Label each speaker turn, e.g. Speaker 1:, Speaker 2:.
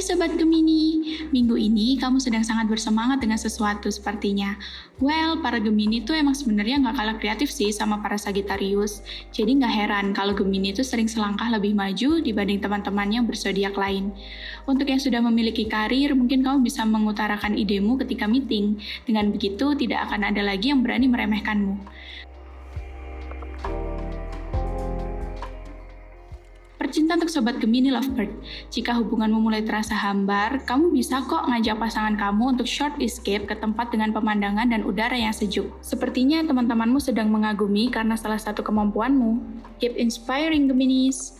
Speaker 1: Sobat Gemini, minggu ini kamu sedang sangat bersemangat dengan sesuatu sepertinya. Well, para Gemini tuh emang sebenarnya nggak kalah kreatif sih sama para Sagittarius. Jadi nggak heran kalau Gemini itu sering selangkah lebih maju dibanding teman-temannya bersodiak lain. Untuk yang sudah memiliki karir, mungkin kamu bisa mengutarakan idemu ketika meeting. Dengan begitu, tidak akan ada lagi yang berani meremehkanmu. Percinta untuk Sobat Gemini Lovebird. Jika hubunganmu mulai terasa hambar, kamu bisa kok ngajak pasangan kamu untuk short escape ke tempat dengan pemandangan dan udara yang sejuk. Sepertinya teman-temanmu sedang mengagumi karena salah satu kemampuanmu. Keep inspiring Geminis!